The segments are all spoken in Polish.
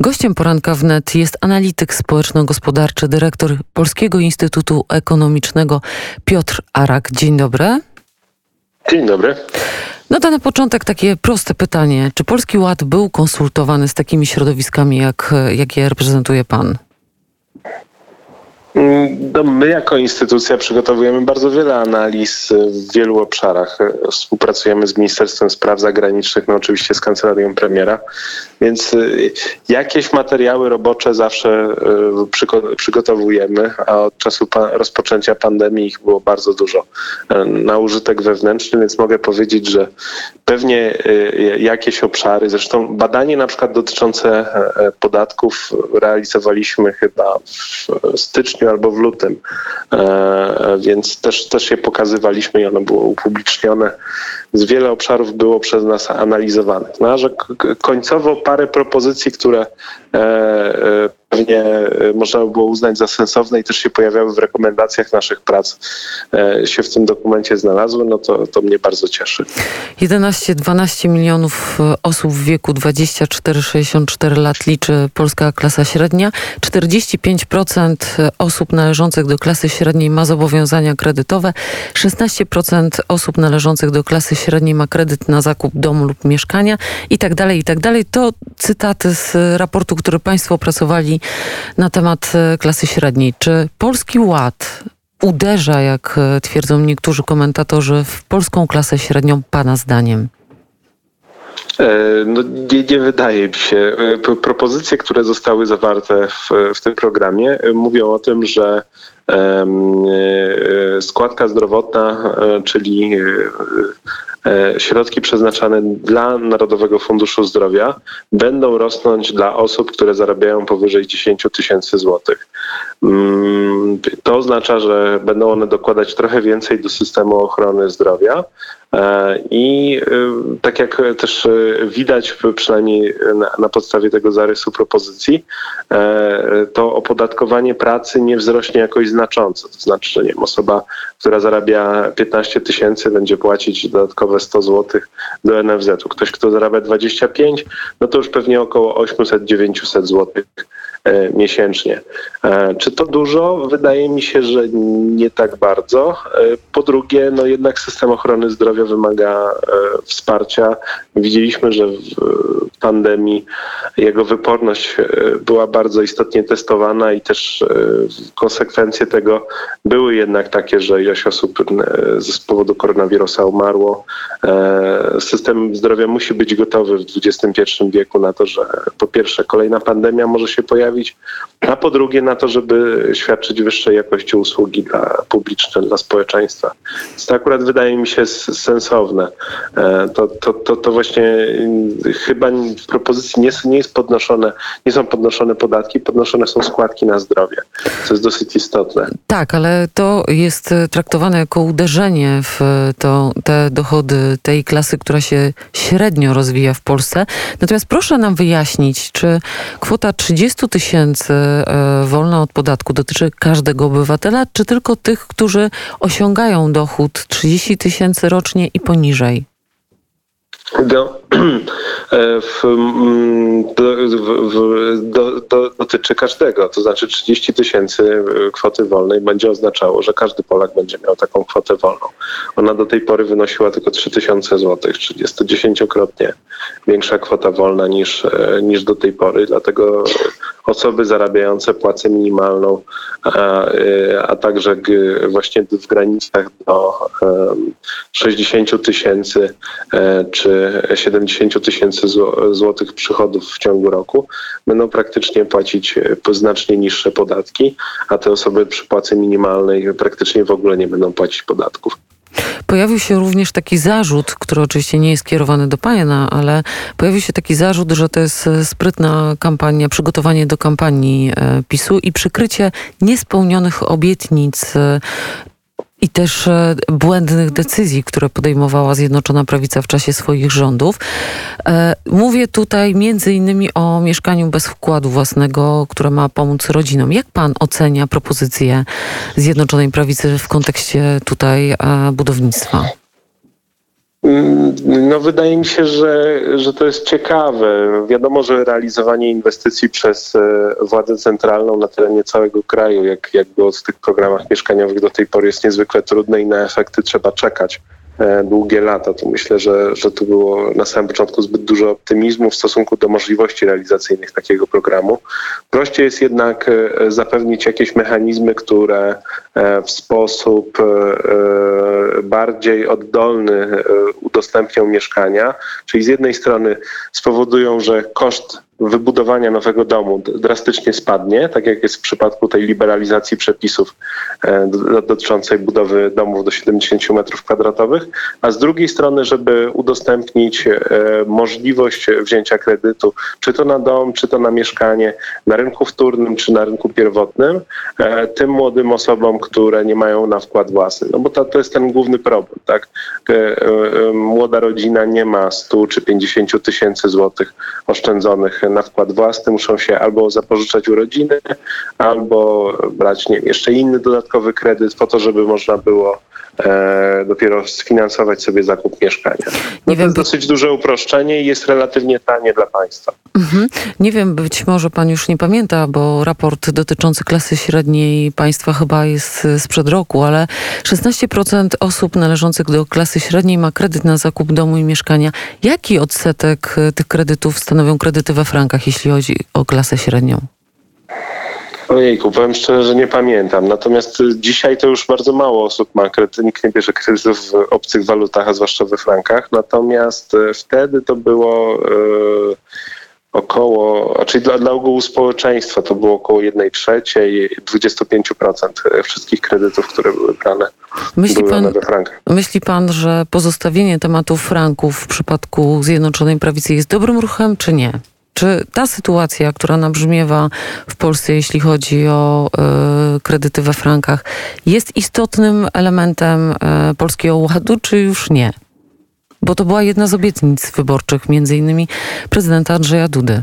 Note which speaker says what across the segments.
Speaker 1: Gościem poranka wnet jest analityk społeczno-gospodarczy, dyrektor Polskiego Instytutu Ekonomicznego Piotr Arak. Dzień dobry.
Speaker 2: Dzień dobry.
Speaker 1: No to na początek takie proste pytanie. Czy Polski Ład był konsultowany z takimi środowiskami, jak, jakie reprezentuje pan?
Speaker 2: No, my jako instytucja przygotowujemy bardzo wiele analiz w wielu obszarach. Współpracujemy z Ministerstwem Spraw Zagranicznych, no oczywiście z Kancelarią Premiera, więc y, jakieś materiały robocze zawsze y, przygotowujemy, a od czasu rozpoczęcia pandemii ich było bardzo dużo y, na użytek wewnętrzny, więc mogę powiedzieć, że pewnie jakieś obszary, zresztą badanie na przykład dotyczące podatków realizowaliśmy chyba w styczniu albo w lutym, e, więc też, też je pokazywaliśmy i ono było upublicznione. Z wiele obszarów było przez nas analizowanych. No, że końcowo parę propozycji, które e, e, pewnie e, można by było uznać za sensowne i też się pojawiały w rekomendacjach naszych prac, e, się w tym dokumencie znalazły, no to, to mnie bardzo cieszy.
Speaker 1: 11-12 milionów e, osób w wieku 24-64 lat liczy polska klasa średnia. 45% osób należących do klasy średniej ma zobowiązania kredytowe. 16% osób należących do klasy średniej ma kredyt na zakup domu lub mieszkania i tak dalej, i tak dalej. To cytaty z raportu, który Państwo opracowali na temat e, klasy średniej. Czy Polski Ład uderza, jak e, twierdzą niektórzy komentatorzy, w polską klasę średnią, Pana zdaniem?
Speaker 2: E, no, nie, nie, wydaje mi się. Propozycje, które zostały zawarte w, w tym programie, mówią o tym, że składka zdrowotna, czyli środki przeznaczane dla Narodowego Funduszu Zdrowia będą rosnąć dla osób, które zarabiają powyżej 10 tysięcy złotych. Mm, to oznacza, że będą one dokładać trochę więcej do systemu ochrony zdrowia. E, I e, tak jak też widać, przynajmniej na, na, podstawie tego zarysu propozycji, to opodatkowanie pracy nie wzrośnie jakoś znacząco. To znaczy, że nie wiem, osoba, która zarabia 15 tysięcy, będzie płacić dodatkowe 100 zł do NFZ-u. Ktoś, kto zarabia 25, no to już pewnie około 800-900 zł miesięcznie. E, czy to dużo? Wydaje mi się, że nie tak bardzo. E, po drugie, no jednak system ochrony zdrowia wymaga wsparcia. Widzieliśmy, że w pandemii jego wyporność była bardzo istotnie testowana i też konsekwencje tego były jednak takie, że ilość osób z powodu koronawirusa umarło. System zdrowia musi być gotowy w XXI wieku na to, że po pierwsze kolejna pandemia może się pojawić, postawić, a po drugie na to, żeby świadczyć wyższej jakości usługi dla publiczne, dla społeczeństwa. Więc to akurat wydaje mi się sensowne. E, to, to, to, to właśnie y, chyba w propozycji nie, nie jest podnoszone, nie są podnoszone podatki, podnoszone są składki na zdrowie, co jest dosyć istotne.
Speaker 1: Tak, ale to jest traktowane jako uderzenie w to, te dochody tej klasy, która się średnio rozwija w Polsce. Natomiast proszę nam wyjaśnić, czy kwota 30 tysięcy tysięcy e, wolna od podatku dotyczy każdego obywatela, czy tylko tych, którzy osiągają dochód 30 tysięcy rocznie i poniżej?
Speaker 2: Do, e, mm, w, w, do, do, dotyczy każdego. To znaczy 30 tysięcy e, kwoty wolnej będzie oznaczało, że każdy Polak będzie miał taką kwotę wolną. Ona do tej pory wynosiła tylko 3 tysiące złotych, czyli jest to dziesięciokrotnie większa kwota wolna niż, niż do tej pory. Dlatego osoby zarabiające płacę minimalną, a, a także właśnie w granicach do 60 tysięcy e, czy 70 tysięcy złotych przychodów w ciągu roku będą praktycznie płacić e, znacznie niższe podatki, a te osoby przy płacy minimalnej praktycznie w ogóle nie będą płacić podatków.
Speaker 1: Pojawił się również taki zarzut, który oczywiście nie jest kierowany do pana, ale pojawił się taki zarzut, że to jest e, sprytna kampania, przygotowanie do kampanii e, PiSu i przykrycie niespełnionych obietnic i też e, błędnych decyzji, które podejmowała Zjednoczona Prawica w czasie swoich rządów. E, mówię tutaj między innymi o mieszkaniu bez wkładu własnego, które ma pomóc rodzinom. Jak pan ocenia propozycję Zjednoczonej Prawicy w kontekście tutaj e, budownictwa?
Speaker 2: Mm, No wydaje mi się, że, że to jest ciekawe. Wiadomo, że realizowanie inwestycji przez e, władzę centralną na terenie całego kraju, jak, jak było w tych programach mieszkaniowych do tej pory, jest niezwykle trudne i na efekty trzeba czekać e, długie lata. To myślę, że, że tu było na samym początku zbyt dużo optymizmu w stosunku do możliwości realizacyjnych takiego programu. Prościej jest jednak e, zapewnić jakieś mechanizmy, które w sposób bardziej oddolny e, udostępnią mieszkania, czyli z jednej strony spowodują, że koszt wybudowania nowego domu drastycznie spadnie, tak jak jest w przypadku tej liberalizacji przepisów e, do- dotyczącej budowy domów do 70 metrów kwadratowych, a z drugiej strony, żeby udostępnić e, możliwość wzięcia kredytu, czy to na dom, czy to na mieszkanie, na rynku wtórnym, czy na rynku pierwotnym, e, tym młodym osobom, które nie mają na wkład własny. No bo to, to jest ten główny problem, tak? Młoda rodzina nie ma 100 czy 50 tysięcy złotych oszczędzonych na wkład własny, muszą się albo zapożyczać u rodziny, albo brać nie jeszcze inny dodatkowy kredyt po to, żeby można było dopiero sfinansować sobie zakup mieszkania. No
Speaker 1: Nie
Speaker 2: to
Speaker 1: wiem,
Speaker 2: jest dosyć duże uproszczenie i jest relatywnie tanie dla państwa.
Speaker 1: Mhm. Nie wiem, być może pan już nie pamięta, bo raport dotyczący klasy średniej państwa chyba jest sprzed roku, ale 16% osób należących do klasy średniej ma kredyt na zakup domu i mieszkania. Jaki odsetek tych kredytów stanowią kredyty we frankach, jeśli chodzi o klasę średnią?
Speaker 2: Ojejku, powiem szczerze, że nie pamiętam. Natomiast y, dzisiaj to już bardzo mało osób ma kredyt, nikt nie bierze kredytów w obcych walutach, a zwłaszcza we frankach. Natomiast y, wtedy to było y, około, czyli dla, dla ogółu społeczeństwa to było około 1 trzeciej, 25% wszystkich kredytów, które były brane,
Speaker 1: Myśli
Speaker 2: były
Speaker 1: pan, myśli pan, że pozostawienie tematu franków w przypadku Zjednoczonej Prawicy jest dobrym ruchem, czy nie? Czy ta sytuacja, która nabrzmiewa w Polsce, jeśli chodzi o e, kredyty we frankach, jest istotnym elementem e, polskiego ładu, czy już nie? Bo to była jedna z obietnic wyborczych, między innymi prezydenta Andrzeja Dudy.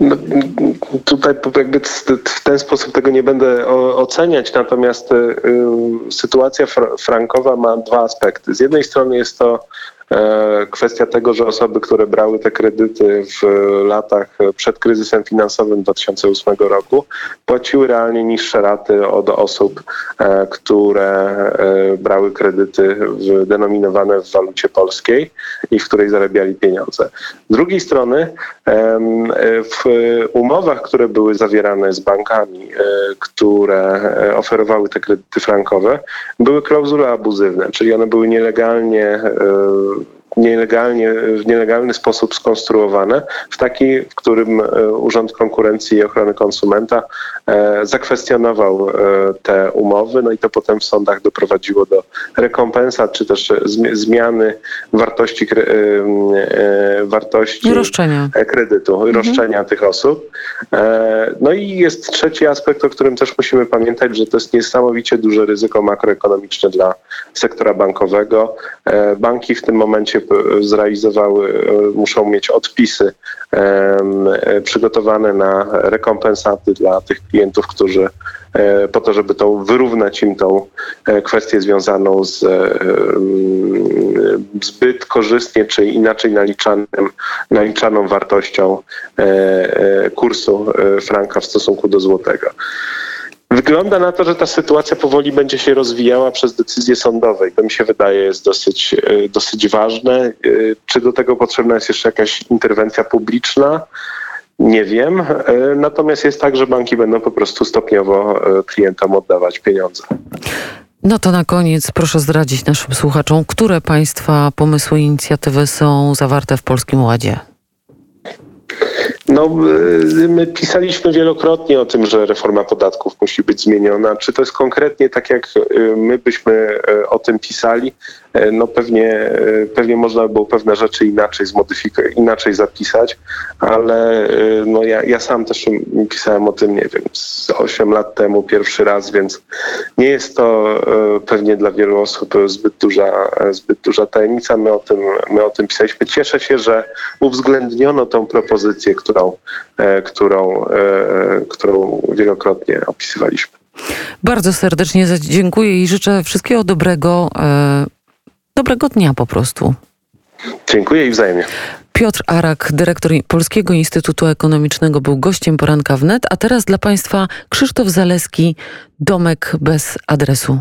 Speaker 2: No, tutaj jakby w ten sposób tego nie będę oceniać, natomiast y, y, sytuacja fr- frankowa ma dwa aspekty. Z jednej strony jest to kwestia tego, że osoby, które brały te kredyty w latach przed kryzysem finansowym 2008 roku, płaciły realnie niższe raty od osób, e, które e, brały kredyty denominowane w walucie polskiej i w której zarabiali pieniądze. Z drugiej strony w umowach, które były zawierane z bankami, e, które e, oferowały te kredyty frankowe, były klauzule abuzywne, czyli one były nielegalnie e, nielegalnie, w nielegalny sposób skonstruowane, w taki, w którym e, Urząd Konkurencji i Ochrony Konsumenta e, zakwestionował e, te umowy, no i to potem w sądach doprowadziło do rekompensat, czy też zmi- zmiany wartości, wartości
Speaker 1: Roszczenia.
Speaker 2: kredytu, roszczenia tych osób. No i jest trzeci aspekt, o którym też musimy pamiętać, że to jest niesamowicie duże ryzyko makroekonomiczne dla sektora bankowego. Banki w tym momencie zrealizowały, e, muszą mieć odpisy e, przygotowane na rekompensaty dla tych klientów, którzy e, po to, żeby tą wyrównać im tą kwestię związaną z zbyt korzystnie czy inaczej naliczanym, naliczaną wartością kursu franka w stosunku do złotego. Wygląda na to, że ta sytuacja powoli będzie się rozwijała przez decyzje sądowe i to mi się wydaje jest dosyć, e, dosyć ważne. E, Czy do tego potrzebna jest jeszcze jakaś interwencja publiczna? Nie wiem. E, Natomiast jest tak, że banki będą po prostu stopniowo klientom oddawać pieniądze.
Speaker 1: No to na koniec proszę zdradzić naszym słuchaczom, które państwa pomysły i inicjatywy są zawarte w Polskim Ładzie.
Speaker 2: No, y, my pisaliśmy wielokrotnie o tym, że reforma podatków musi być zmieniona. Czy to jest konkretnie tak, jak y, my byśmy y, o tym pisali? Y, No pewnie, y, pewnie można by było pewne rzeczy inaczej zmodyfikować, inaczej zapisać, ale y, no ja, ja sam też pisałem o tym, nie wiem, z 8 lat temu pierwszy raz, więc nie jest to pewnie dla wielu osób zbyt duża, zbyt duża tajemnica. My o tym, my o tym pisaliśmy. Cieszę się, że uwzględniono tą propozycję, którą, e, którą, e, którą wielokrotnie opisywaliśmy.
Speaker 1: Bardzo serdecznie dziękuję i życzę wszystkiego dobrego. Dobrego dnia po prostu.
Speaker 2: Dziękuję i wzajemnie.
Speaker 1: Piotr Arak, dyrektor Polskiego Instytutu Ekonomicznego, był gościem poranka wnet, a teraz dla Państwa Krzysztof Zaleski, domek bez adresu.